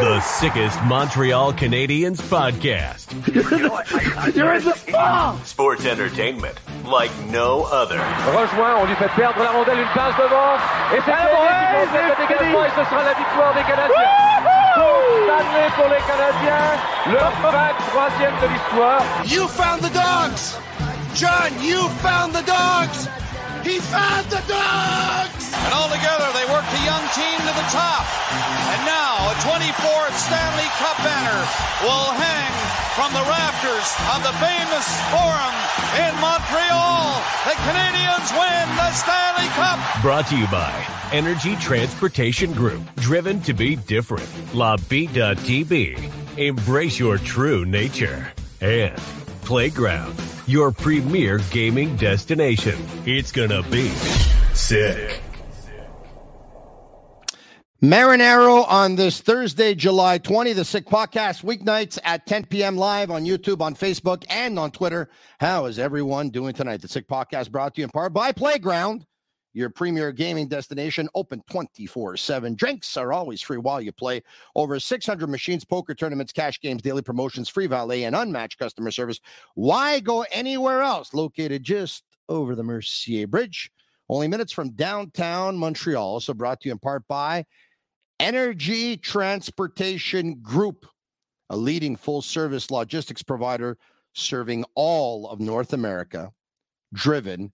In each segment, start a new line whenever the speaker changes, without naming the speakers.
The sickest Montreal Canadiens podcast.
You're in the ball!
Sports entertainment like no other.
Rejoint, on lui fait perdre la rondelle, une passe devant. Et c'est Canadien qui complète également et ce sera la victoire des Canadiens. Stanley pour les Canadiens. Le 23e de l'histoire.
You found the dogs! John, you found the dogs! He found the dogs!
And all together, they worked a young team to the top. And now, a 24th Stanley Cup banner will hang from the rafters of the famous Forum in Montreal. The Canadians win the Stanley Cup.
Brought to you by Energy Transportation Group. Driven to be different. La TB. Embrace your true nature. And Playground, your premier gaming destination. It's gonna be sick.
Marinaro on this Thursday, July 20, the Sick Podcast, weeknights at 10 p.m. live on YouTube, on Facebook, and on Twitter. How is everyone doing tonight? The Sick Podcast brought to you in part by Playground, your premier gaming destination, open 24 7. Drinks are always free while you play. Over 600 machines, poker tournaments, cash games, daily promotions, free valet, and unmatched customer service. Why go anywhere else? Located just over the Mercier Bridge, only minutes from downtown Montreal. Also brought to you in part by Energy Transportation Group, a leading full service logistics provider serving all of North America, driven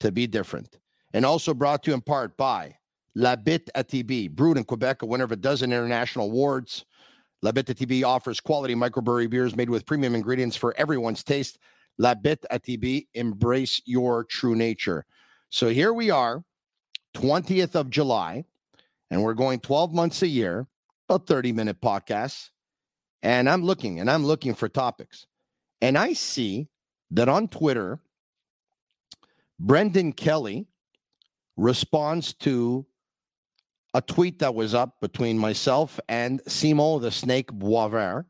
to be different. And also brought to you in part by La Bit ATB, brewed in Quebec, a winner of a dozen international awards. La Bit ATB offers quality microbrewery beers made with premium ingredients for everyone's taste. La Bit ATB, embrace your true nature. So here we are, 20th of July and we're going 12 months a year, a 30 minute podcast. And I'm looking and I'm looking for topics. And I see that on Twitter, Brendan Kelly responds to a tweet that was up between myself and Simon the Snake Boisvert.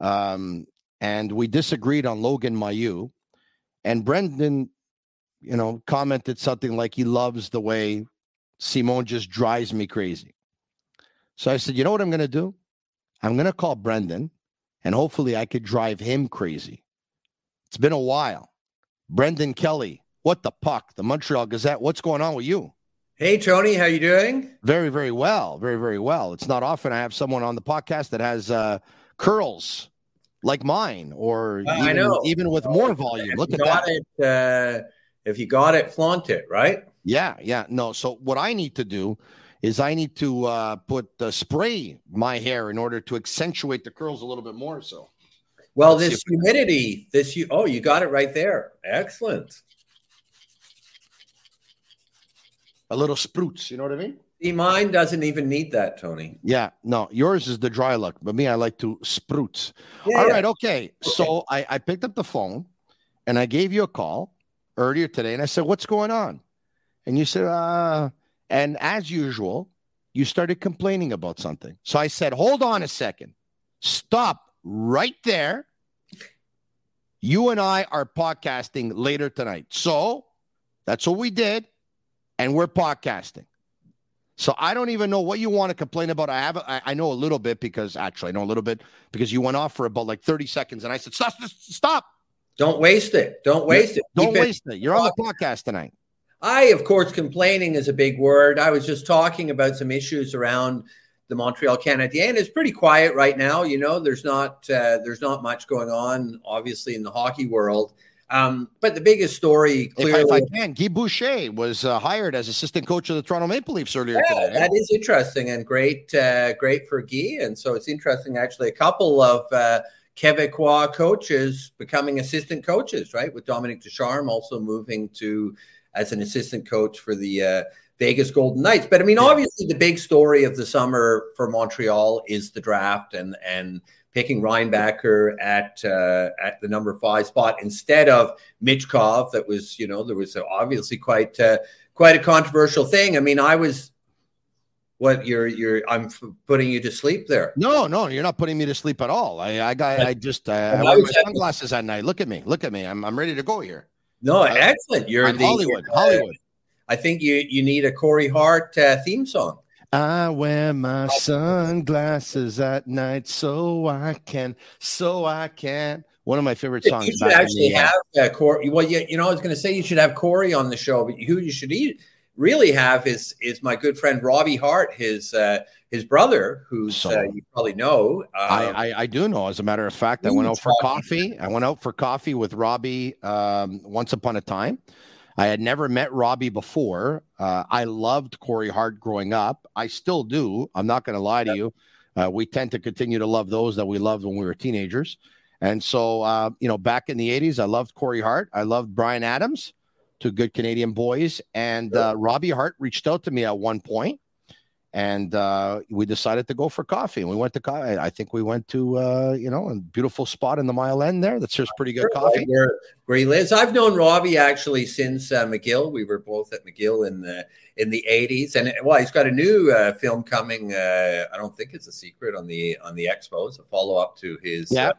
Um, and we disagreed on Logan Mailloux. And Brendan, you know, commented something like he loves the way Simone just drives me crazy. So I said, you know what I'm going to do? I'm going to call Brendan and hopefully I could drive him crazy. It's been a while. Brendan Kelly, what the puck? The Montreal Gazette. What's going on with you?
Hey Tony, how you doing?
Very, very well. Very, very well. It's not often I have someone on the podcast that has uh, curls like mine, or
Uh,
even,
I know.
even with more volume. Look at that.
it. Uh, if you got it, flaunt it, right?
Yeah, yeah. No, so what I need to do is I need to uh, put uh, spray my hair in order to accentuate the curls a little bit more. So
Well,
Let's
this humidity, this you oh, you got it right there. Excellent.
a little spruce. You know what I mean?
See, mine doesn't even need that, Tony.
Yeah. No, yours is the dry look, but me, I like to spruce.
Yeah,
All right. Okay. So I, I picked up the phone and I gave you a call earlier today and I said, What's going on? And you said, uh, and as usual, you started complaining about something. So I said, Hold on a second. Stop right there. You and I are podcasting later tonight. So that's what we did. And we're podcasting. So I don't even know what you want to complain about. I have, I, I know a little bit because actually I know a little bit because you went off for about like 30 seconds and I said, stop, stop.
Don't waste it. Don't waste it.
Don't Keep waste it. it. You're on the podcast tonight.
I, of course, complaining is a big word. I was just talking about some issues around the Montreal Canadiens. It's pretty quiet right now. You know, there's not uh, there's not much going on, obviously, in the hockey world. Um, but the biggest story, clearly,
if I, if I can, Guy Boucher was uh, hired as assistant coach of the Toronto Maple Leafs earlier
yeah,
today.
That is interesting and great, uh, great for Guy. And so it's interesting, actually, a couple of uh, Quebecois coaches becoming assistant coaches, right? With Dominic Ducharme also moving to as an assistant coach for the uh, Vegas Golden Knights. But I mean, obviously, the big story of the summer for Montreal is the draft and and picking Reinbacher at uh, at the number five spot instead of Michkov. That was, you know, there was obviously quite uh, quite a controversial thing. I mean, I was what you're you're I'm putting you to sleep there.
No, no, you're not putting me to sleep at all. I I got I just uh, I wear my sunglasses at night. Look at me, look at me. I'm I'm ready to go here.
No, uh, excellent. You're
the Hollywood. Uh, Hollywood.
I think you you need a Corey Hart uh, theme song.
I wear my sunglasses at night so I can, so I can. One of my favorite songs.
You should actually have uh, Corey. Well, you, you know, I was going to say you should have Corey on the show, but who you should eat, really have is is my good friend Robbie Hart, his uh, his brother, who's so, uh, you probably know.
Um, I, I, I do know. As a matter of fact, I went out for coffee. I went out for coffee with Robbie um, once upon a time. I had never met Robbie before. Uh, I loved Corey Hart growing up. I still do. I'm not going to lie to you. Uh, we tend to continue to love those that we loved when we were teenagers. And so, uh, you know, back in the 80s, I loved Corey Hart. I loved Bryan Adams, two good Canadian boys. And uh, Robbie Hart reached out to me at one point and uh, we decided to go for coffee. And we went to coffee. I think we went to uh, you know a beautiful spot in the Mile End there that serves pretty good coffee.
Where, where he lives. I've known Robbie actually since uh, McGill. We were both at McGill in the in the eighties, and well, he's got a new uh, film coming. Uh, I don't think it's a secret on the on the Expos, a follow up to his.
Yeah.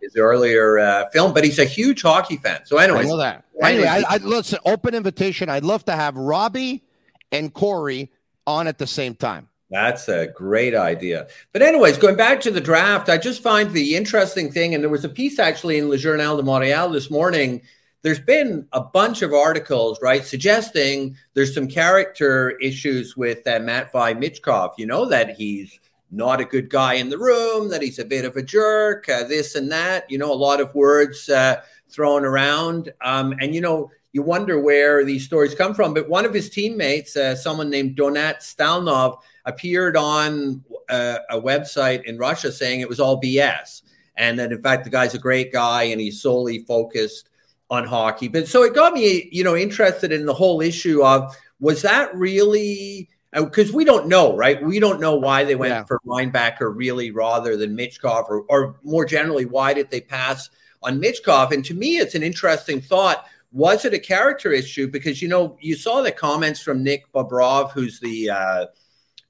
His earlier uh, film, but he's a huge hockey fan. So, anyways,
I know that. Anyway, I, I, listen. Open invitation. I'd love to have Robbie and Corey on at the same time.
That's a great idea. But, anyways, going back to the draft, I just find the interesting thing, and there was a piece actually in Le Journal de Montréal this morning. There's been a bunch of articles, right, suggesting there's some character issues with uh, Matvei Michkov. You know, that he's not a good guy in the room, that he's a bit of a jerk, uh, this and that. You know, a lot of words uh, thrown around. Um, and, you know, you wonder where these stories come from. But one of his teammates, uh, someone named Donat Stalnov, appeared on a, uh, a, website in Russia saying it was all BS. And that, in fact, the guy's a great guy and he's solely focused on hockey. But so it got me, you know, interested in the whole issue of was that really because uh, we don't know, right? We don't know why they went yeah. for Reinbacher really rather than Michkov, or, or more generally, why did they pass on Michkov? And to me, it's an interesting thought was it a character issue? Because you know, you saw the comments from Nick Bobrov, who's the uh,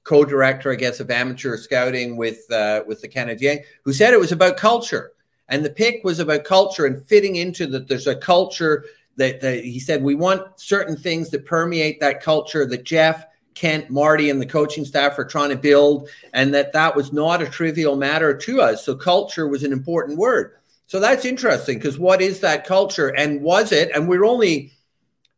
co-director, I guess, of amateur scouting with uh, with the Canadiens, who said it was about culture, and the pick was about culture and fitting into that. There's a culture that, that he said we want certain things that permeate that culture that Jeff. Kent, Marty, and the coaching staff are trying to build, and that that was not a trivial matter to us. So, culture was an important word. So that's interesting because what is that culture and was it? And we're only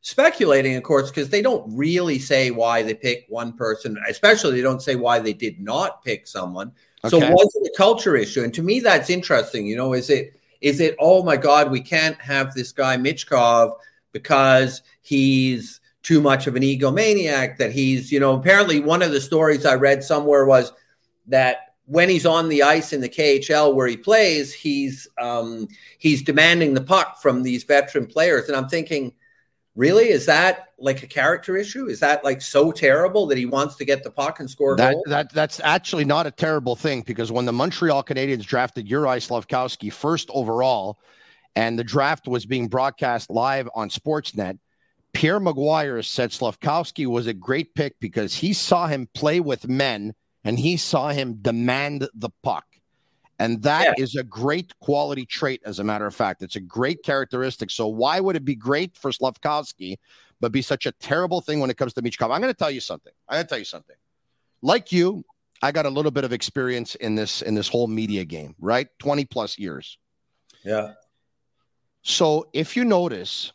speculating, of course, because they don't really say why they pick one person, especially they don't say why they did not pick someone. Okay. So was it a culture issue? And to me, that's interesting. You know, is it is it, oh my God, we can't have this guy Michkov because he's too much of an egomaniac, that he's, you know, apparently one of the stories I read somewhere was that when he's on the ice in the KHL where he plays, he's um, he's demanding the puck from these veteran players, and I'm thinking, really, is that like a character issue? Is that like so terrible that he wants to get the puck and score
that, That that's actually not a terrible thing because when the Montreal Canadiens drafted Uri Slafkovsky first overall, and the draft was being broadcast live on Sportsnet. Pierre McGuire said Slafkovsky was a great pick because he saw him play with men and he saw him demand the puck. And that yeah. is a great quality trait, as a matter of fact. It's a great characteristic. So why would it be great for Slafkovsky, but be such a terrible thing when it comes to Michkov? I'm going to tell you something. I'm going to tell you something. Like you, I got a little bit of experience in this in this whole media game, right? 20 plus years.
Yeah.
So if you notice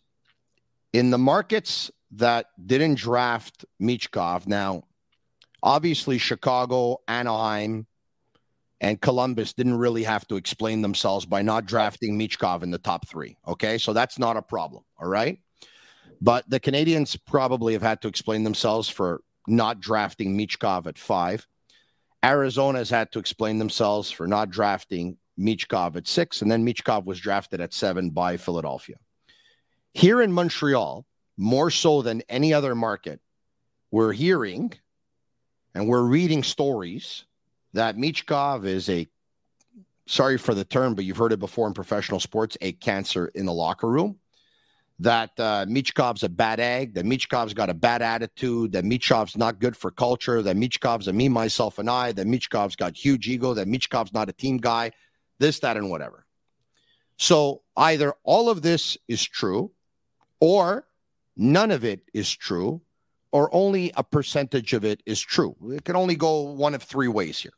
in the markets that didn't draft Michkov, now obviously Chicago, Anaheim, and Columbus didn't really have to explain themselves by not drafting Michkov in the top three. Okay. So that's not a problem. All right. But the Canadians probably have had to explain themselves for not drafting Michkov at five. Arizona has had to explain themselves for not drafting Michkov at six. And then Michkov was drafted at seven by Philadelphia. Here in Montreal, more so than any other market, we're hearing and we're reading stories that Michkov is a sorry for the term, but you've heard it before in professional sports, a cancer in the locker room. That uh, Michkov's a bad egg, that Michkov's got a bad attitude, that Michkov's not good for culture, that Michkov's a me, myself, and I, that Michkov's got huge ego, that Michkov's not a team guy, this, that, and whatever. So either all of this is true or none of it is true or only a percentage of it is true. It can only go one of three ways here.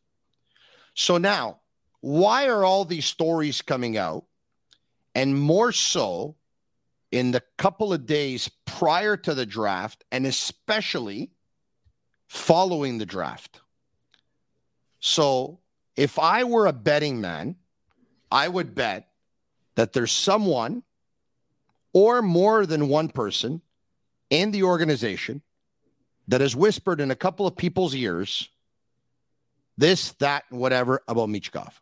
So now, why are all these stories coming out? And more so in the couple of days prior to the draft, and especially following the draft. So, if I were a betting man, I would bet that there's someone or more than one person in the organization that has whispered in a couple of people's ears this, that, whatever about Michkov.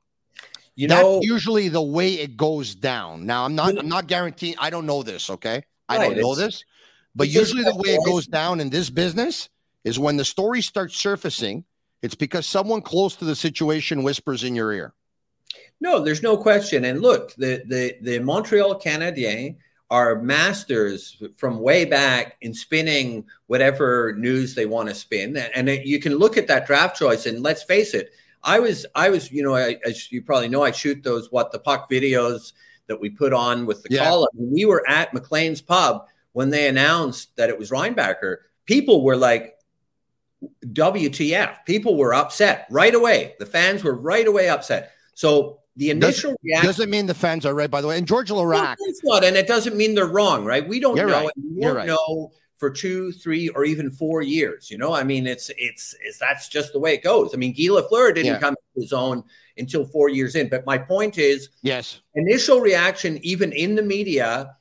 You know, That's usually the way it goes down. Now, I'm not. I'm not guaranteeing. I don't know this. Okay, I right, don't know this, but usually the way it goes down in this business is when the story starts surfacing. It's because someone close to the situation whispers in your ear.
No, there's no question. And look, the the the Montreal Canadiens are masters from way back in spinning whatever news they want to spin. And you can look at that draft choice, and let's face it, I was, I was, you know, I, as you probably know, I shoot those what the puck videos that we put on with the yeah. call. We were at McLean's pub when they announced that it was Reinbacher. People were like, WTF? People were upset right away. The fans were right away upset. So the initial
Does,
reaction
doesn't mean the fans are right, by the way. And Georges Laraque,
no, not, and it doesn't mean they're wrong, right? We don't
You're
know,
right.
and we won't
right.
know for two, three, or even four years. You know, I mean, it's it's it's that's just the way it goes. I mean, Guy Lafleur didn't yeah. come to his own until four years in. But my point is,
yes,
initial reaction, even in the media,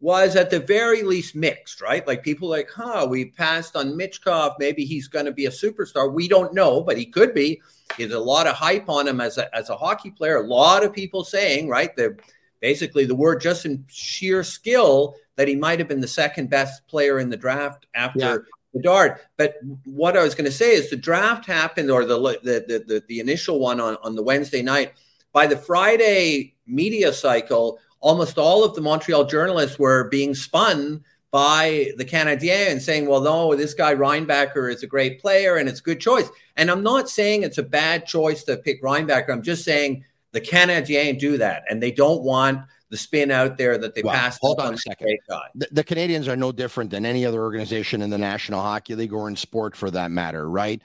was at the very least mixed, right? Like people like, huh, we passed on Michkov. Maybe he's going to be a superstar. We don't know, but he could be. There's a lot of hype on him as a, as a hockey player. A lot of people saying, right, the basically the word just in sheer skill that he might have been the second best player in the draft after yeah. Bedard. But what I was going to say is the draft happened, or the the, the the the initial one on on the Wednesday night. By the Friday media cycle, almost all of the Montreal journalists were being spun by the Canadiens and saying, well, no, this guy Reinbacher is a great player and it's a good choice. And I'm not saying it's a bad choice to pick Reinbacher. I'm just saying the Canadiens do that and they don't want the spin out there that they well, passed.
Hold on, a second. The, the, Canadiens are no different than any other organization in the National Hockey League or in sport for that matter, right?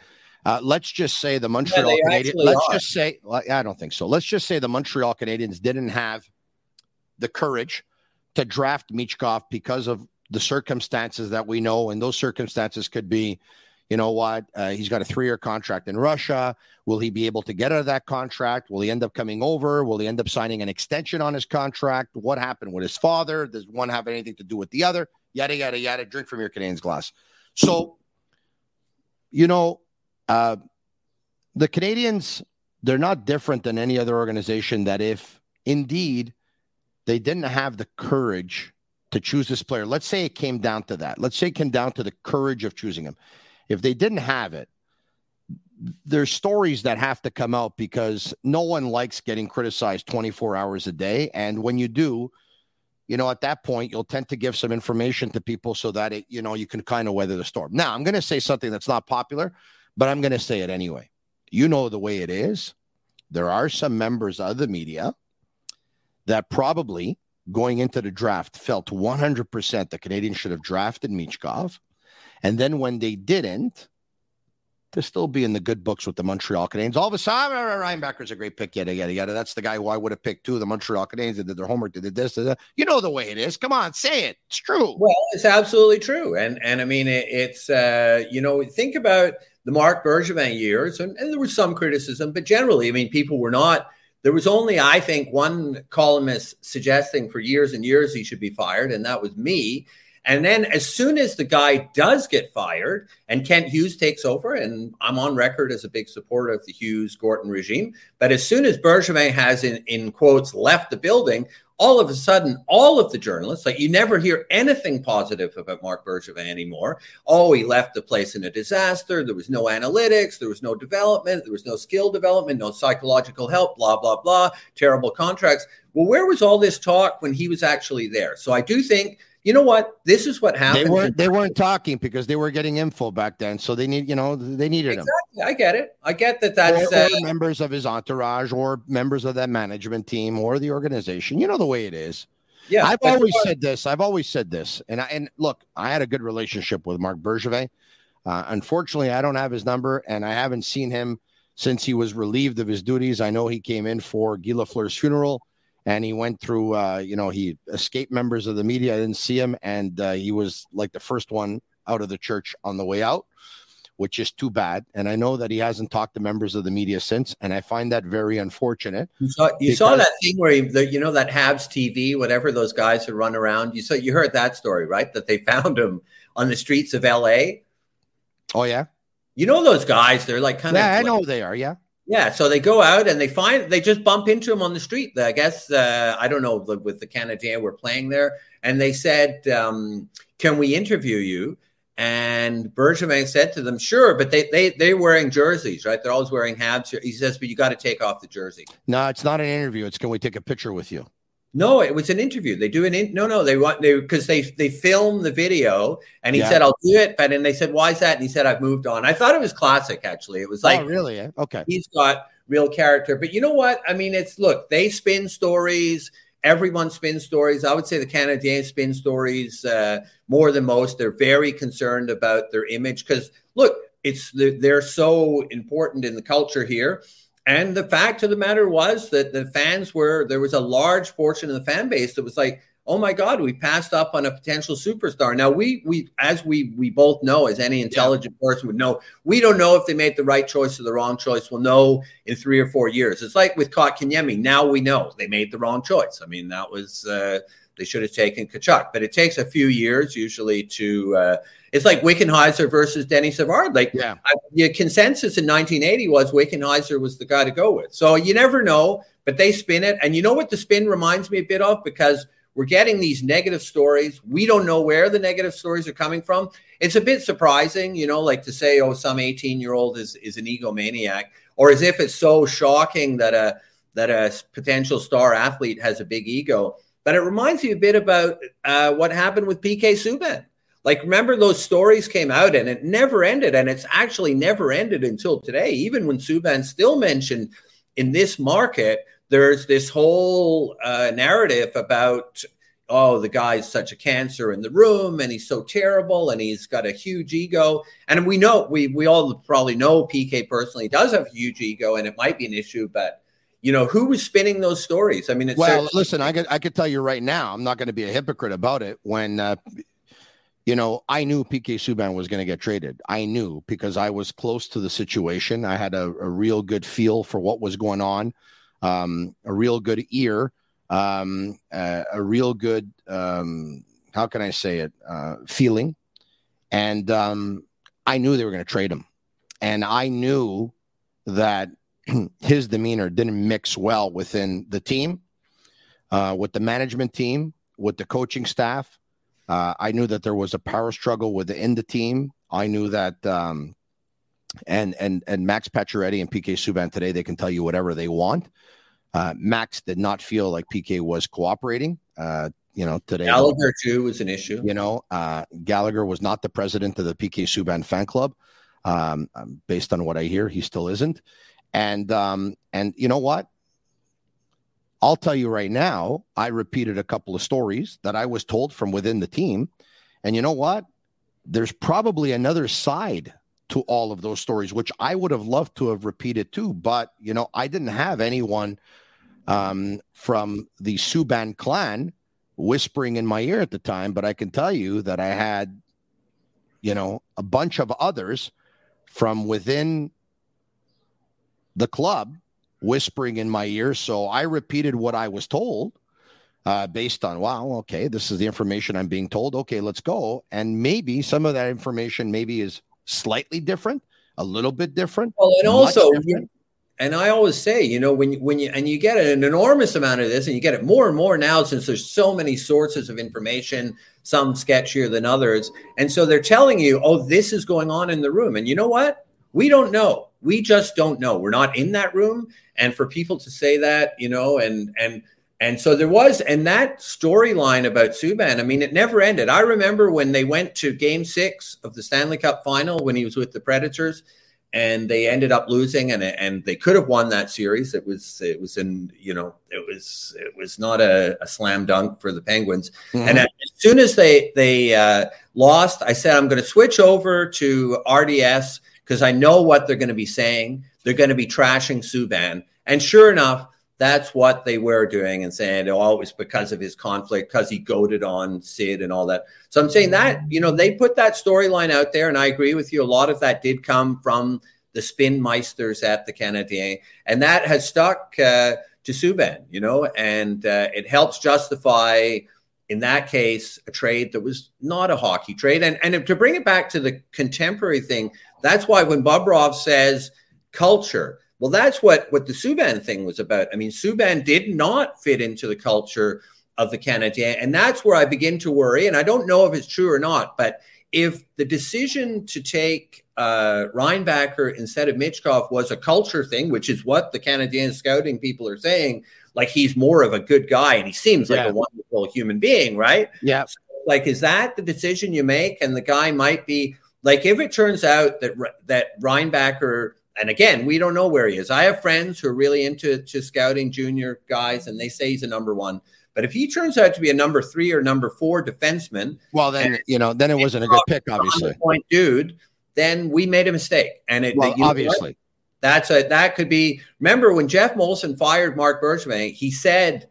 Uh, let's just say the Montreal yeah, Canadiens. Let's are. just say, well, I don't think so. Let's just say the Montreal Canadiens didn't have the courage to draft Michkov because of the circumstances that we know, and those circumstances could be, you know what, uh, he's got a three-year contract in Russia. Will he be able to get out of that contract? Will he end up coming over? Will he end up signing an extension on his contract? What happened with his father? Does one have anything to do with the other? Yada yada yada. Drink from your Canadian's glass. So, you know, uh, the Canadians they're not different than any other organization that if indeed they didn't have the courage to choose this player. Let's say it came down to that. Let's say it came down to the courage of choosing him. If they didn't have it, there's stories that have to come out because no one likes getting criticized 24 hours a day. And when you do, you know, at that point, you'll tend to give some information to people so that it, you know, you can kind of weather the storm. Now, I'm going to say something that's not popular, but I'm going to say it anyway. You know the way it is there are some members of the media that probably going into the draft felt 100% the Canadians should have drafted Michkov. And then when they didn't, to still be in the good books with the Montreal Canadiens. All of a sudden, Reinbacher's a great pick, yada, yada, yada. That's the guy who I would have picked too. The Montreal Canadiens did their homework, they did this, did that. You know the way it is. Come on, say it. It's true.
Well, it's absolutely true. And and I mean, it, it's, uh, you know, think about the Marc Bergevin years, and, and there was some criticism, but generally, I mean, people were not. There was only, I think, one columnist suggesting for years and years he should be fired, and that was me. And then as soon as the guy does get fired and Kent Hughes takes over, and I'm on record as a big supporter of the Hughes Gorton regime, but as soon as Bergevin has, in, in quotes, left the building, all of a sudden, all of the journalists, like you never hear anything positive about Marc Bergevin anymore. Oh, he left the place in a disaster. There was no analytics. There was no development. There was no skill development, no psychological help, blah, blah, blah, terrible contracts. Well, where was all this talk when he was actually there? So I do think you know what? This is what happened.
They weren't. They weren't talking because they were getting info back then. So they need. You know, they needed
exactly. him. I get it. I get that. That's
or, or uh, members of his entourage, or members of that management team, or the organization. You know the way it is. Yeah, I've always said this. I've always said this. And I, and look, I had a good relationship with Marc Bergevin. Uh, unfortunately, I don't have his number, and I haven't seen him since he was relieved of his duties. I know he came in for Guy Lafleur's funeral and he went through uh, you know he escaped members of the media. I didn't see him and uh, he was like the first one out of the church on the way out which is too bad. And i know that he hasn't talked to members of the media since and i find that very unfortunate
you saw, you saw that thing where he, you know that habs tv whatever those guys who run around you saw you heard that story right? That they found him on the streets of la
oh yeah.
You know those guys they're like kind of yeah,
i
like,
know they are yeah
yeah, so they go out and they find they just bump into him on the street. I guess uh, I don't know with the Canadiens we're playing there, and they said, um, "Can we interview you?" And Bergevin said to them, "Sure," but they they they're wearing jerseys, right? They're always wearing hats. He says, "But you got to take off the jersey."
No, it's not an interview. It's can we take a picture with you?
No, it was an interview. They do an in, no, no. They want they because they they film the video, and he yeah. said, "I'll do it." But and they said, "Why is that?" And he said, "I've moved on." I thought it was classic. Actually, it was like,
oh, really? Okay.
He's got real character. But you know what? I mean, it's look, they spin stories. Everyone spins stories. I would say the Canadiens spin stories uh, more than most. They're very concerned about their image because look, it's they're so important in the culture here and the fact of the matter was that the fans were there was a large portion of the fan base that was like, "Oh my God, we passed up on a potential superstar." Now we we as we we both know, as any intelligent yeah. person would know, we don't know if they made the right choice or the wrong choice. We'll know in three or four years. It's like with Kotkaniemi. Now we know they made the wrong choice. I mean, that was. Uh, they should have taken Tkachuk, but it takes a few years usually to. Uh, it's like Wickenheiser versus Denis Savard. Like, yeah, I, the consensus in 1980 was Wickenheiser was the guy to go with. So you never know, but they spin it, and you know what the spin reminds me a bit of because we're getting these negative stories. We don't know where the negative stories are coming from. It's a bit surprising, you know, like to say, oh, some 18 year old is is an egomaniac, or as if it's so shocking that a that a potential star athlete has a big ego but it reminds me a bit about uh, what happened with PK Subban. Like, remember those stories came out and it never ended. And it's actually never ended until today. Even when Subban still mentioned in this market, there's this whole uh, narrative about, oh, the guy's such a cancer in the room and he's so terrible and he's got a huge ego. And we know, we, we all probably know PK personally does have a huge ego and it might be an issue, but you know who was spinning those stories? I mean
well listen i could i could tell you right now i'm not going to be a hypocrite about it when uh, you know i knew pk subban was going to get traded. I knew because i was close to the situation. I had a, a real good feel for what was going on um, a real good ear um, uh, a real good um, how can i say it uh, feeling. And um, i knew they were going to trade him. And i knew that his demeanor didn't mix well within the team, uh, with the management team, with the coaching staff. Uh, I knew that there was a power struggle within the team. I knew that, um, and and and Max Pacioretty and PK Subban today they can tell you whatever they want. Uh, Max did not feel like PK was cooperating. Uh, you know, today
Gallagher too was an issue.
You know, uh, Gallagher was not the president of the PK Subban fan club. Um, um, based on what I hear, he still isn't. And um, and you know what? I'll tell you right now, I repeated a couple of stories that I was told from within the team. And you know what? There's probably another side to all of those stories, which I would have loved to have repeated too. But, you know, I didn't have anyone um, from the Subban clan whispering in my ear at the time. But I can tell you that I had, you know, a bunch of others from within the club whispering in my ear. So I repeated what I was told uh, based on, wow, okay, this is the information I'm being told. Okay, let's go. And maybe some of that information maybe is slightly different, a little bit different.
Well, and also, and I always say, you know, when you, when you and you get an enormous amount of this, and you get it more and more now since there's so many sources of information, some sketchier than others, and so they're telling you, oh, this is going on in the room, and you know what? We don't know. We just don't know. We're not in that room, and for people to say that, you know, and and and so there was, and that storyline about Subban, I mean, it never ended. I remember when they went to game six of the Stanley Cup final when he was with the Predators and they ended up losing and and they could have won that series it was it was in you know it was it was not a, a slam dunk for the penguins mm-hmm. and as soon as they they uh, lost i said i'm going to switch over to rds because i know what they're going to be saying they're going to be trashing subban and sure enough that's what they were doing and saying, oh, it was because of his conflict, because he goaded on Sid and all that. So I'm saying that, you know, they put that storyline out there, and I agree with you. A lot of that did come from the spin meisters at the Canadien, and that has stuck uh, to Subban, you know, and uh, it helps justify, in that case, a trade that was not a hockey trade. And, and to bring it back to the contemporary thing, that's why when Bobrov says culture, well, that's what what the Subban thing was about. I mean, Subban did not fit into the culture of the Canadien, and that's where I begin to worry. And I don't know if it's true or not, but if the decision to take uh, Reinbacher instead of Michkov was a culture thing, which is what the Canadian scouting people are saying, like he's more of a good guy and he seems like yeah. a wonderful human being, right?
Yeah.
So, like, is that the decision you make? And the guy might be like, if it turns out that that Reinbacher and again, we don't know where he is. I have friends who are really into to scouting junior guys, and they say he's a number one. But if he turns out to be a number three or number four defenseman,
well, then you know, then it wasn't a good pick, obviously.
Point dude, then we made a mistake, and it
well, obviously
that's a that could be. Remember when Jeff Molson fired Marc Bergevin, he said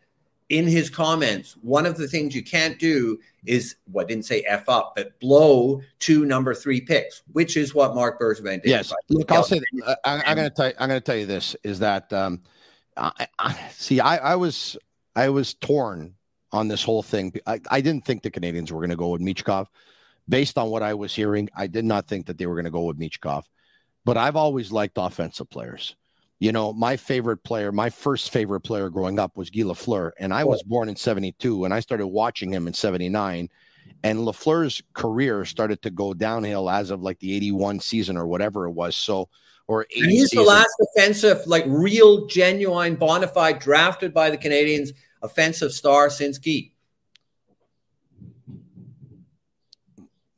in his comments, one of the things you can't do is what well, didn't say f up, but blow two number three picks, which is what Marc Bergevin did.
Yes, look, I'll say that. I, am going to tell you, I'm going to tell you this is that um, I, I, see, I, I was I was torn on this whole thing. I, I didn't think the Canadians were going to go with Michkov. Based on what I was hearing, I did not think that they were going to go with Michkov. But I've always liked offensive players you know, my favorite player, my first favorite player growing up was Guy Lafleur, and I was born in 72 and I started watching him in 79. And Lafleur's career started to go downhill as of like the 81 season or whatever it was. So, or
and he's season. the last offensive, like real, genuine, bona fide, drafted by the Canadians offensive star since Guy.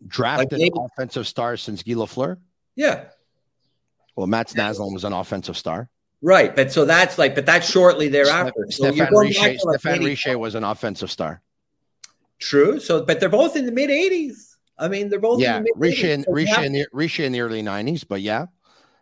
Drafted like offensive star since Guy Lafleur?
Yeah.
Well, Matt Naslund was an offensive star.
Right, but so that's like, but that's shortly thereafter. So
Stéphane Richer, Stéphane was an offensive star.
True. So, but they're both in the mid '80s. I mean, they're both
yeah. In, Richer in the Richer in the early '90s, but yeah.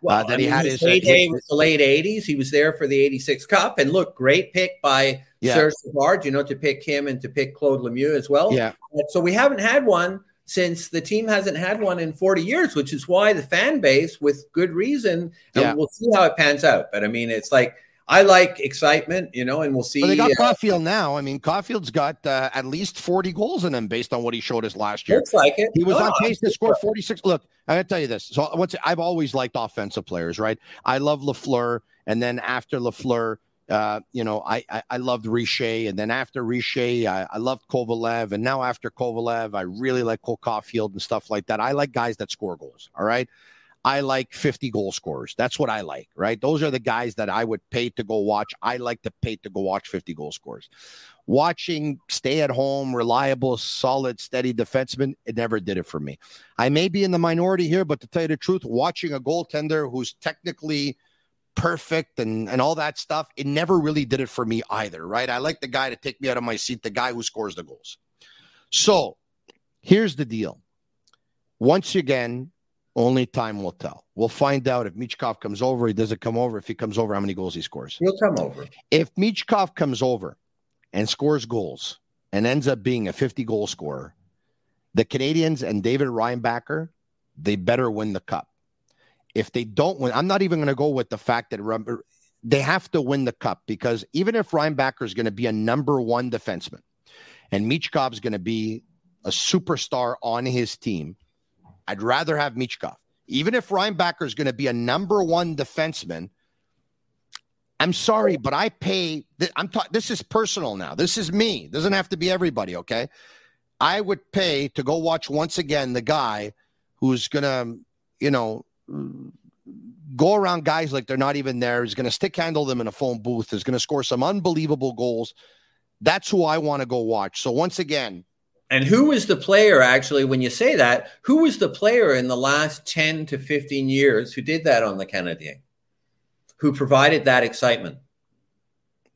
Well, uh, that he had his, his heyday was the late '80s. He was there for the '86 Cup, and look, great pick by yeah. Serge Savard, you know, to pick him and to pick Claude Lemieux as well.
Yeah.
So we haven't had one since the team hasn't had one in 40 years, which is why the fan base, with good reason, and yeah. we'll see how it pans out. But I mean, it's like I like excitement, you know, and we'll see.
Well, they got uh, Caufield now. I mean, Caufield's got uh, at least 40 goals in him based on what he showed us last year.
Looks like it.
He was no, on pace to score 46. Look, I gotta tell you this. So what's I've always liked offensive players, right? I love Lafleur, and then after Lafleur, uh, you know, I, I, I loved Richer, and then after Richer, I, I loved Kovalev, and now after Kovalev, I really like Cole Caufield and stuff like that. I like guys that score goals. All right, I like 50 goal scorers. That's what I like, right? Those are the guys that I would pay to go watch. I like to pay to go watch 50 goal scorers. Watching stay at home, reliable, solid, steady defenseman, it never did it for me. I may be in the minority here, but to tell you the truth, watching a goaltender who's technically perfect and, and all that stuff, it never really did it for me either, right? I like the guy to take me out of my seat, the guy who scores the goals. So here's the deal. Once again, only time will tell. We'll find out if Michkov comes over. He doesn't come over. If he comes over, how many goals he scores.
He'll come over.
If Michkov comes over and scores goals and ends up being a 50 goal scorer, the Canadians and David Reinbacher, they better win the cup. If they don't win, I'm not even going to go with the fact that they have to win the cup because even if Reinbacher is going to be a number one defenseman and Michkov is going to be a superstar on his team, I'd rather have Michkov. Even if Reinbacher is going to be a number one defenseman, I'm sorry, but I pay. I'm talking. This is personal now. This is me. Doesn't have to be everybody. Okay, I would pay to go watch once again the guy who's gonna, you know, go around guys like they're not even there. He's gonna stick handle them in a phone booth. Is gonna score some unbelievable goals. That's who I want to go watch. So once again,
and who was the player, actually, when you say that, who was the player in the last 10 to 15 years who did that on the Canadien? Who provided that excitement?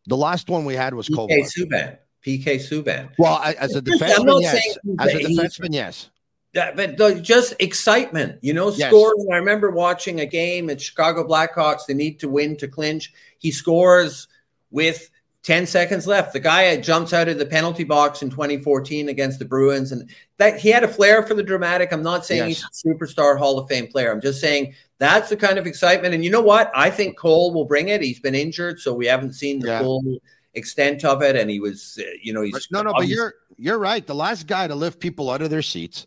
The last one we had was
PK. Subban. PK Subban.
Well, as a defenseman, yes. As a defenseman, yes.
Yeah, but the, just excitement, you know,
Yes.
scoring. I remember watching a game at Chicago Blackhawks. They need to win to clinch. He scores with 10 seconds left. The guy jumps out of the penalty box in 2014 against the Bruins, and that he had a flair for the dramatic. I'm not saying
Yes.
he's a superstar Hall of Fame player. I'm just saying that's the kind of excitement. And you know what? I think Cole will bring it. He's been injured, so we haven't seen the
Yeah.
full extent of it. And he was, uh, you know, he's
no, no, but you're you're right. The last guy to lift people out of their seats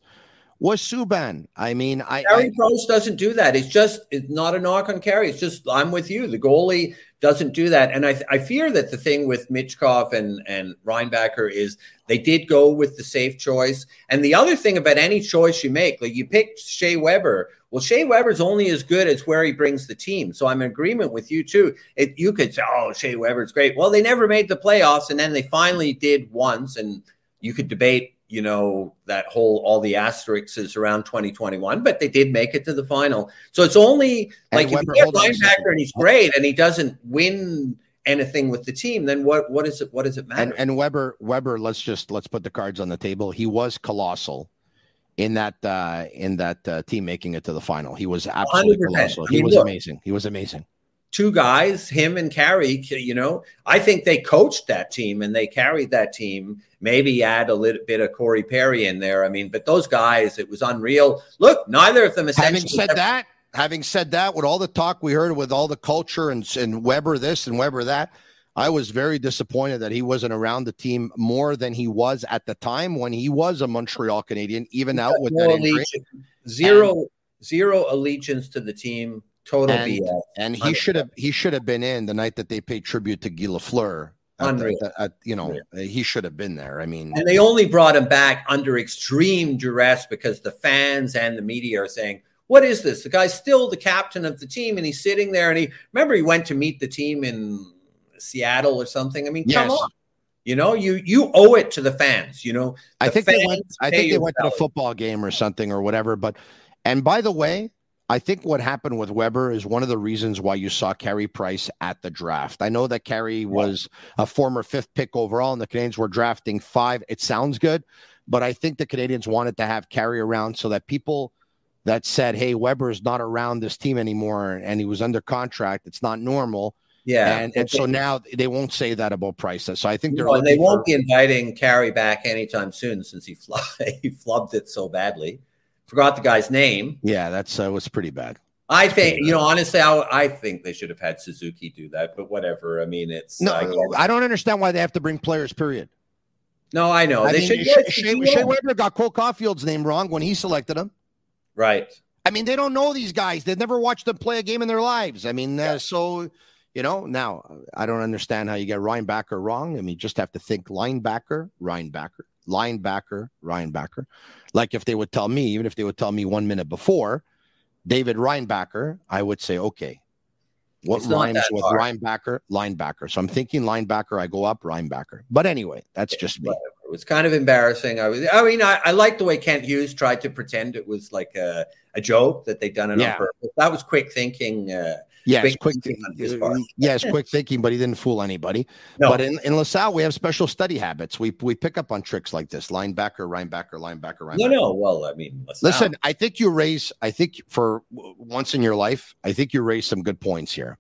was Subban. I mean, I,
Carey Price doesn't do that. It's just it's not a knock on Carey. It's just I'm with you. The goalie doesn't do that, and I I fear that the thing with Michkov and and Reinbacher is they did go with the safe choice. And the other thing about any choice you make, like you picked Shea Weber. Well, Shea Weber's only as good as where he brings the team. So I'm in agreement with you too. It, you could say, "Oh, Shea Weber's great." Well, they never made the playoffs, and then they finally did once, and you could debate you know that whole all the asterisks is around 2021 but they did make it to the final so it's only
And
like if
Weber-
you get
hold on a second.
linebacker and he's great and he doesn't win anything with the team then what what is it what does it matter
and and Weber Weber. Let's just let's put the cards on the table. He was colossal in that uh in that uh, team making it to the final. He was absolutely
100%.
colossal.
I
He
mean,
was
look.
amazing. He was amazing.
Two guys him and Carey you know I think they coached that team and they carried that team maybe add a little bit of Corey Perry in there I mean but those guys it was unreal look neither of them
Having said that, having said that, with all the talk we heard with all the culture and and Weber this and Weber that, I was very disappointed that he wasn't around the team more than he was at the time when he was a Montreal Canadian, even out with that injury.
allegiance, zero zero allegiance to the team total
And-
BS
And he should have he should have been in the night that they paid tribute to Guy Lafleur. At
Unreal.
at- at- you know, he should have been there. I mean,
And they only brought him back under extreme duress because the fans and the media are saying, What is this? The guy's still the captain of the team and he's sitting there. And he remember he went to meet the team in Seattle or something. I mean, come on. You know, you you owe it to the fans. You know,
I think they went. I think they went to a football game or something or whatever. But and by the way, I think what happened with Weber is one of the reasons why you saw Carey Price at the draft. I know that Carey was a former fifth pick overall, and the Canadians were drafting five. It sounds good, but I think the Canadians wanted to have Carey around so that people that said, "Hey, Weber is not around this team anymore, and he was under contract. It's not normal."
yeah.
and and so now they won't say that about Price. So I think they're
No, they won't
for-
be inviting Carey back anytime soon since he fl- he flubbed it so badly. Forgot the guy's name.
Yeah, that's uh, was pretty bad.
I think you know honestly, I, I think they should have had Suzuki do that, but whatever. I mean, it's
No,
I
I don't understand why they have to bring players. Period.
no, I know
I
they
mean,
should.
Shea,
yeah,
Shea,
yeah.
Shea Weber got Cole Caufield's name wrong when he selected him.
right.
I mean, they don't know these guys. They've never watched them play a game in their lives. I mean, uh, so you know. Now, I don't understand how you get Reinbacher wrong. I mean, you just have to think linebacker, Reinbacher, linebacker, Reinbacher. Like if they would tell me, even if they would tell me one minute before, David Reinbacher, I would say, okay. What
It's
rhymes with
hard.
linebacker? Linebacker. So I'm thinking linebacker. I go up Reinbacher. But anyway, that's just me.
It was kind of embarrassing. I was. I mean, I, I like the way Kent Hughes tried to pretend it was like a, a joke that they'd done it
Yeah.
on purpose. That was quick thinking. Uh,
Yes, quick. yes, quick thinking, but he didn't fool anybody. No. But in, in LaSalle, we have special study habits. We we pick up on tricks like this: linebacker, linebacker, linebacker, linebacker.
No, no. Well, I mean,
LaSalle. listen. I think you raise. I think for once in your life, I think you raise some good points here.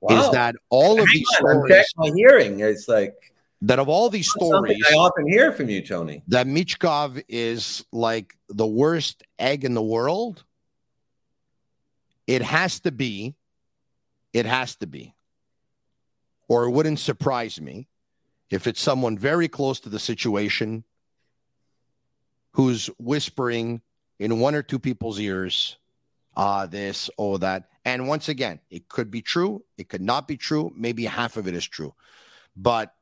Wow. Is that all of Hang these on, stories?
my hearing. It's like
that of all these stories
I often hear from you, Tony.
That Michkov is like the worst egg in the world. It has to be. It has to be. Or it wouldn't surprise me if it's someone very close to the situation who's whispering in one or two people's ears, ah, this, oh, that. And once again, it could be true. It could not be true. Maybe half of it is true. But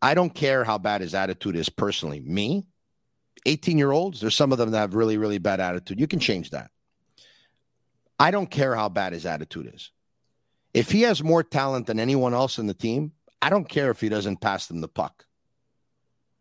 I don't care how bad his attitude is personally. Me, 18 year olds, there's some of them that have really, really bad attitude. You can change that. I don't care how bad his attitude is. If he has more talent than anyone else in the team, I don't care if he doesn't pass them the puck.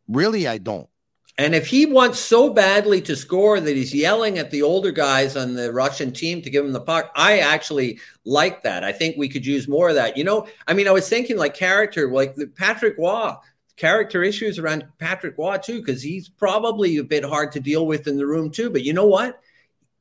Really, I don't.
And if he wants so badly to score that he's yelling at the older guys on the Russian team to give him the puck, I actually like that. I think we could use more of that. You know, I mean, I was thinking like character, like the Patrick Roy character issues around Patrick Roy too, because he's probably a bit hard to deal with in the room too. But you know what?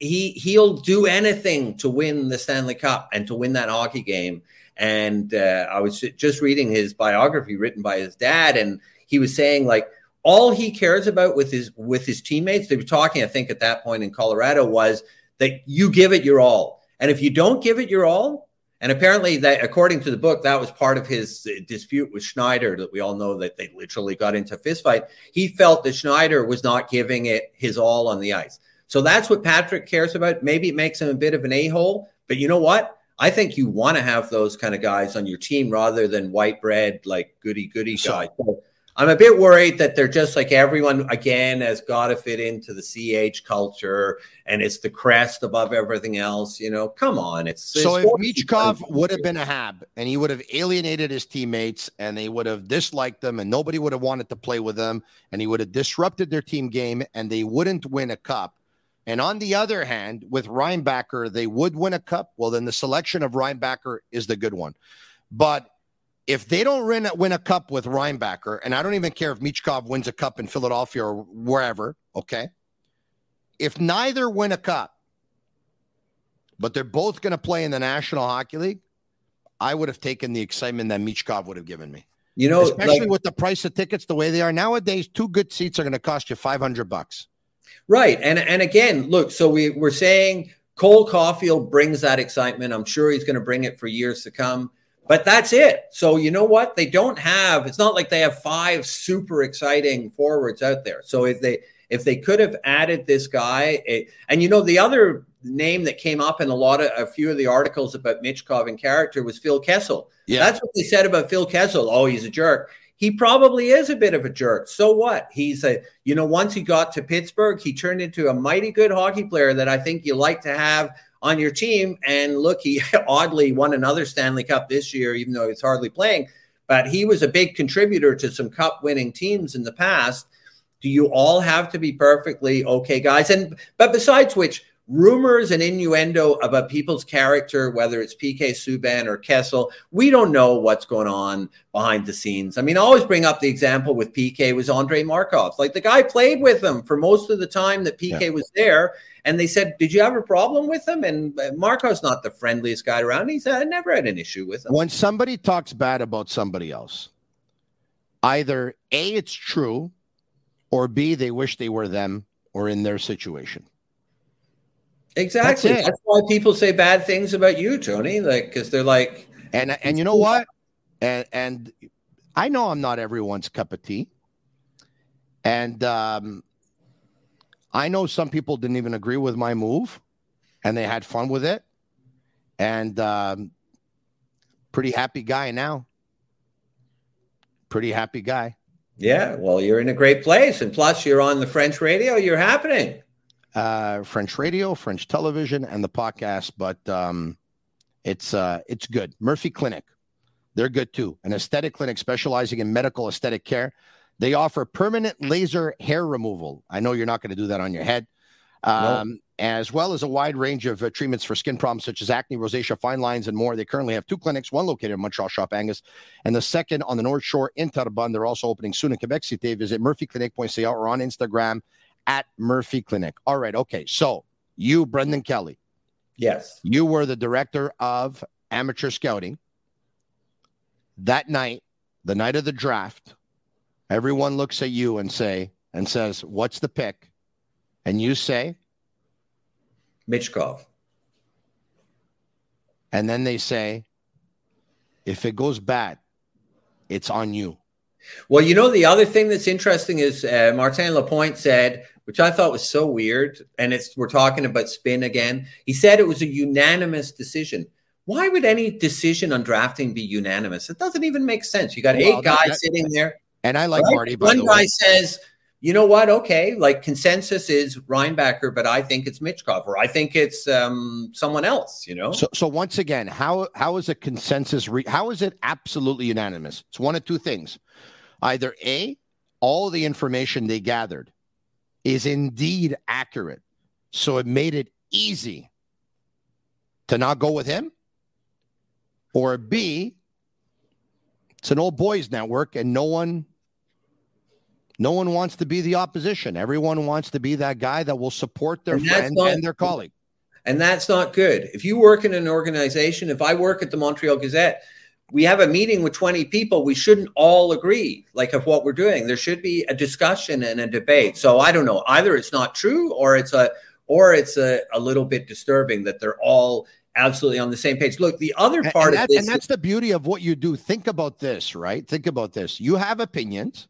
He he'll do anything to win the Stanley Cup and to win that hockey game. And uh, I was just reading his biography written by his dad, and he was saying like all he cares about with his with his teammates. They were talking, I think, at that point in Colorado was that you give it your all, and if you don't give it your all, and apparently, that according to the book, that was part of his uh, dispute with Schneider. That we all know that they literally got into a fistfight. He felt that Schneider was not giving it his all on the ice. So that's what Patrick cares about. Maybe it makes him a bit of an a hole, but you know what? I think you want to have those kind of guys on your team rather than white bread like goody goody guys. So I'm a bit worried that they're just like everyone again has got to fit into the CH culture and it's the crest above everything else. You know, come on. It's
so if Michkov would have been a Hab and he would have alienated his teammates and they would have disliked them and nobody would have wanted to play with them and he would have disrupted their team game and they wouldn't win a cup. And on the other hand, with Reinbacher, they would win a cup. Well, then the selection of Reinbacher is the good one. But if they don't win, win a cup with Reinbacher, and I don't even care if Michkov wins a cup in Philadelphia or wherever, okay? If neither win a cup, but they're both going to play in the National Hockey League, I would have taken the excitement that Michkov would have given me.
You know,
especially like, with the price of tickets the way they are nowadays, two good seats are going to cost you 500 bucks.
Right. And and again, look, so we we're saying Cole Caufield brings that excitement. I'm sure he's going to bring it for years to come. But that's it. So you know what? They don't have. It's not like they have five super exciting forwards out there. So if they if they could have added this guy, it, and you know the other name that came up in a lot of a few of the articles about Michkov and character was Phil Kessel. Yeah, that's what they said about Phil Kessel. Oh, he's a jerk. He probably is a bit of a jerk. So what? He's a you know once he got to Pittsburgh, he turned into a mighty good hockey player that I think you like to have on your team. And look, he oddly won another Stanley Cup this year, even though he's hardly playing. But he was a big contributor to some cup winning teams in the past. Do you all have to be perfectly okay, guys? And but besides which, rumors and innuendo about people's character, whether it's PK Subban or Kessel, we don't know what's going on behind the scenes. I mean, I always bring up the example with PK was Andrei Markov. Like the guy played with him for most of the time that PK yeah. was there. And they said, Did you have a problem with him? And uh, Markov's not the friendliest guy around. He said, I never had an issue with him.
When somebody talks bad about somebody else, either A, it's true, or B, they wish they were them or in their situation.
Exactly. That's, That's why people say bad things about you, Tony. Like, because they're like,
and and you know what? And and I know I'm not everyone's cup of tea. And um, I know some people didn't even agree with my move, and they had fun with it. And um, pretty happy guy now. Pretty happy guy.
Yeah, well, you're in a great place, and plus, you're on the French radio. You're happening
uh, French radio, French television, and the podcast. But um, it's uh, it's good. Murphy Clinic, they're good too. An aesthetic clinic specializing in medical aesthetic care. They offer permanent laser hair removal. I know you're not going to do that on your head. Um, as well as a wide range of uh, treatments for skin problems such as acne, rosacea, fine lines, and more. They currently have two clinics, one located in Montreal Shop Angus, and the second on the North Shore in Terrebonne. They're also opening soon in Quebec City. Visit Murphy Clinic, murphyclinic.ca or on Instagram at Murphy Clinic. All right, okay. So you, Brendan Kelly.
Yes.
You were the director of amateur scouting. That night, the night of the draft, everyone looks at you and say and says, "What's the pick?" And you say,
Michkov.
And then they say, if it goes bad, it's on you.
Well, you know, the other thing that's interesting is uh, Martin Lapointe said, which I thought was so weird, and it's we're talking about spin again. He said it was a unanimous decision. Why would any decision on drafting be unanimous? It doesn't even make sense. You got well, eight guys that, sitting there,
and I like right? Marty.
One guy says you know what? Okay, like consensus is Reinbacher, but I think it's Michkov, or I think it's um, someone else. You know.
So, so once again, how how is a consensus? Re- how is it absolutely unanimous? It's one of two things: either a, all the information they gathered is indeed accurate, so it made it easy to not go with him, or b, it's an old boys network, and no one no one wants to be the opposition. Everyone wants to be that guy that will support their and friend not, and their colleague.
And that's not good. If you work in an organization, if I work at the Montreal Gazette, we have a meeting with 20 people. We shouldn't all agree, like, of what we're doing. There should be a discussion and a debate. So I don't know. Either it's not true or it's a or it's a, a little bit disturbing that they're all absolutely on the same page. Look, the other part
and, and
of this,
and that's the beauty of what you do. Think about this, right? Think about this. You have opinions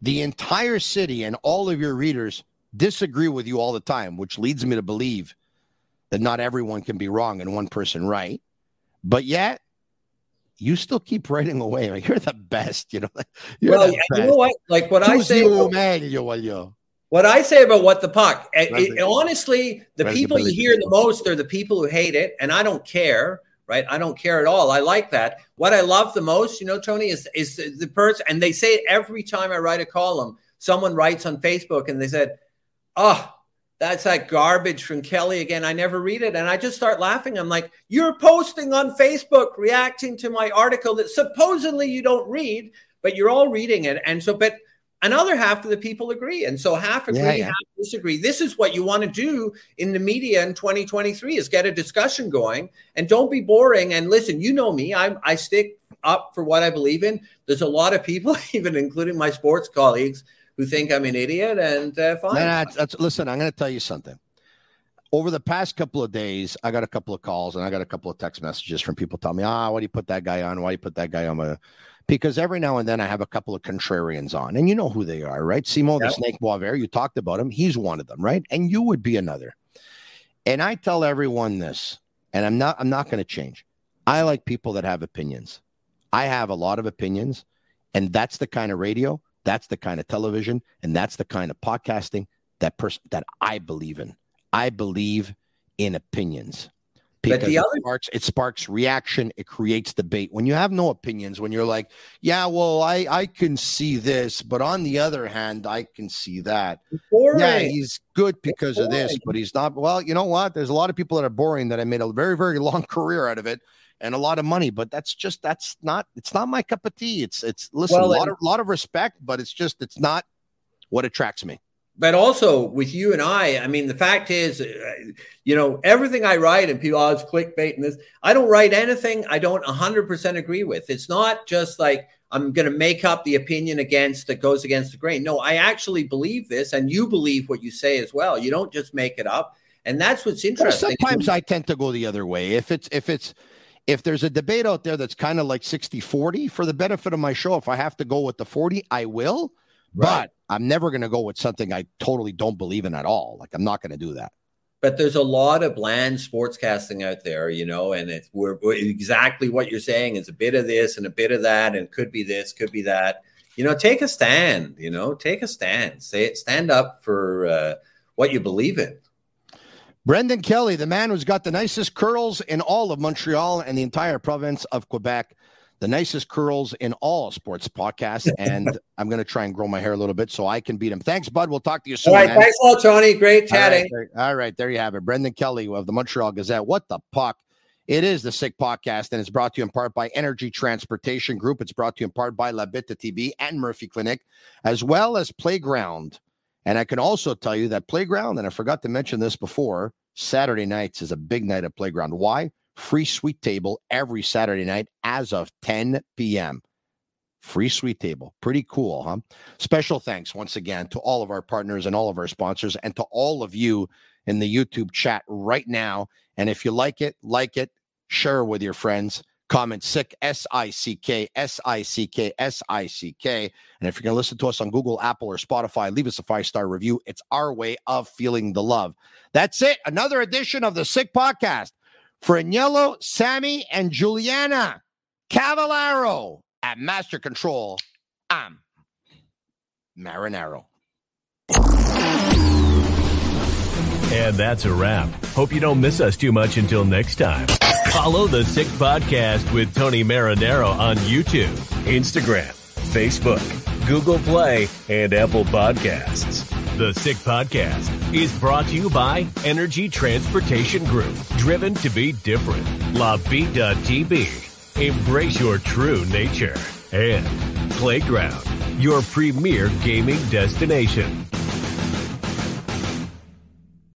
the entire city and all of your readers disagree with you all the time, which leads me to believe that not everyone can be wrong and one person right. But yet, you still keep writing away. Like you're the best, you know.
You're well, you know what? Like what I say.
You, about, man, yo, yo.
What I say about what the puck. Eh, it, it, honestly, the people you hear the most are the people who hate it, and I don't care right? I don't care at all. I like that. What I love the most, you know, Tony, is is the person, and they say it every time I write a column. Someone writes on Facebook and they said, "Oh, that's that garbage from Kelly again. I never read it." And I just start laughing. I'm like, "You're posting on Facebook reacting to my article that supposedly you don't read, but you're all reading it." And so, but another half of the people agree and so half agree yeah, yeah. half disagree this is what you want to do in the media in 2023 is get a discussion going and don't be boring and listen you know me i i stick up for what i believe in there's a lot of people even including my sports colleagues who think i'm an idiot and uh, fine.
that's, that's, listen i'm going to tell you something over the past couple of days, I got a couple of calls and I got a couple of text messages from people telling me, ah, why do you put that guy on? Why do you put that guy on? because every now and then I have a couple of contrarians on, and you know who they are, right? Simon yep. the Snake Boisvert, you talked about him. He's one of them, right? And you would be another. And I tell everyone this, and I'm not I'm not going to change. I like people that have opinions. I have a lot of opinions, and that's the kind of radio, that's the kind of television, and that's the kind of podcasting that person that I believe in. I believe in opinions because but the other- it, sparks, it sparks reaction it creates debate when you have no opinions when you're like yeah well i i can see this but on the other hand i can see that boring. yeah he's good because of this but he's not well you know what there's a lot of people that are boring that i made a very very long career out of it and a lot of money but that's just that's not it's not my cup of tea it's it's listen well, a lot of lot of respect but it's just it's not what attracts me
but also with you and I, I mean, the fact is, uh, you know, everything I write and people, oh, it's clickbait and this, I don't write anything I don't 100% agree with. It's not just like I'm going to make up the opinion against that goes against the grain. No, I actually believe this, and you believe what you say as well. You don't just make it up. And that's what's interesting.
Well, sometimes I tend to go the other way. If it's, if it's, if there's a debate out there that's kind of like 60 40 for the benefit of my show, if I have to go with the 40, I will. Right. But I'm never going to go with something I totally don't believe in at all. Like I'm not going to do that.
But there's a lot of bland sportscasting out there, you know, and it's we're, we're, exactly what you're saying is a bit of this and a bit of that, and could be this, could be that. You know, take a stand. You know, take a stand. Say it. Stand up for uh, what you believe in.
Brendan Kelly, the man who's got the nicest curls in all of Montreal and the entire province of Quebec the nicest curls in all sports podcasts. And I'm going to try and grow my hair a little bit so I can beat him. Thanks, bud. We'll talk to you soon.
All right.
man.
Thanks a lot, Tony. Great chatting.
All right, there, all right, there you have it. Brendan Kelly of the Montreal Gazette. What the puck? It is the Sick Podcast, and it's brought to you in part by Energy Transportation Group. It's brought to you in part by La Bita TV and Murphy Clinic, as well as Playground. And I can also tell you that Playground, and I forgot to mention this before, Saturday nights is a big night at Playground. Why? Free sweet table every Saturday night as of 10 p.m. Free sweet table. Pretty cool, huh? Special thanks once again to all of our partners and all of our sponsors and to all of you in the YouTube chat right now. And if you like it, like it, share with your friends. Comment sick, S I C K, S I C K, S I C K. And if you're going to listen to us on Google, Apple, or Spotify, leave us a five star review. It's our way of feeling the love. That's it. Another edition of the Sick Podcast for Agnello, Sammy, and Juliana Cavallaro at Master Control. I'm Marinaro.
And that's a wrap. Hope you don't miss us too much until next time. Follow the Sick Podcast with Tony Marinaro on YouTube, Instagram, Facebook, Google Play, and Apple Podcasts. The Sick Podcast is brought to you by Energy Transportation Group, driven to be different. La Vida TV, embrace your true nature. And Playground, your premier gaming destination.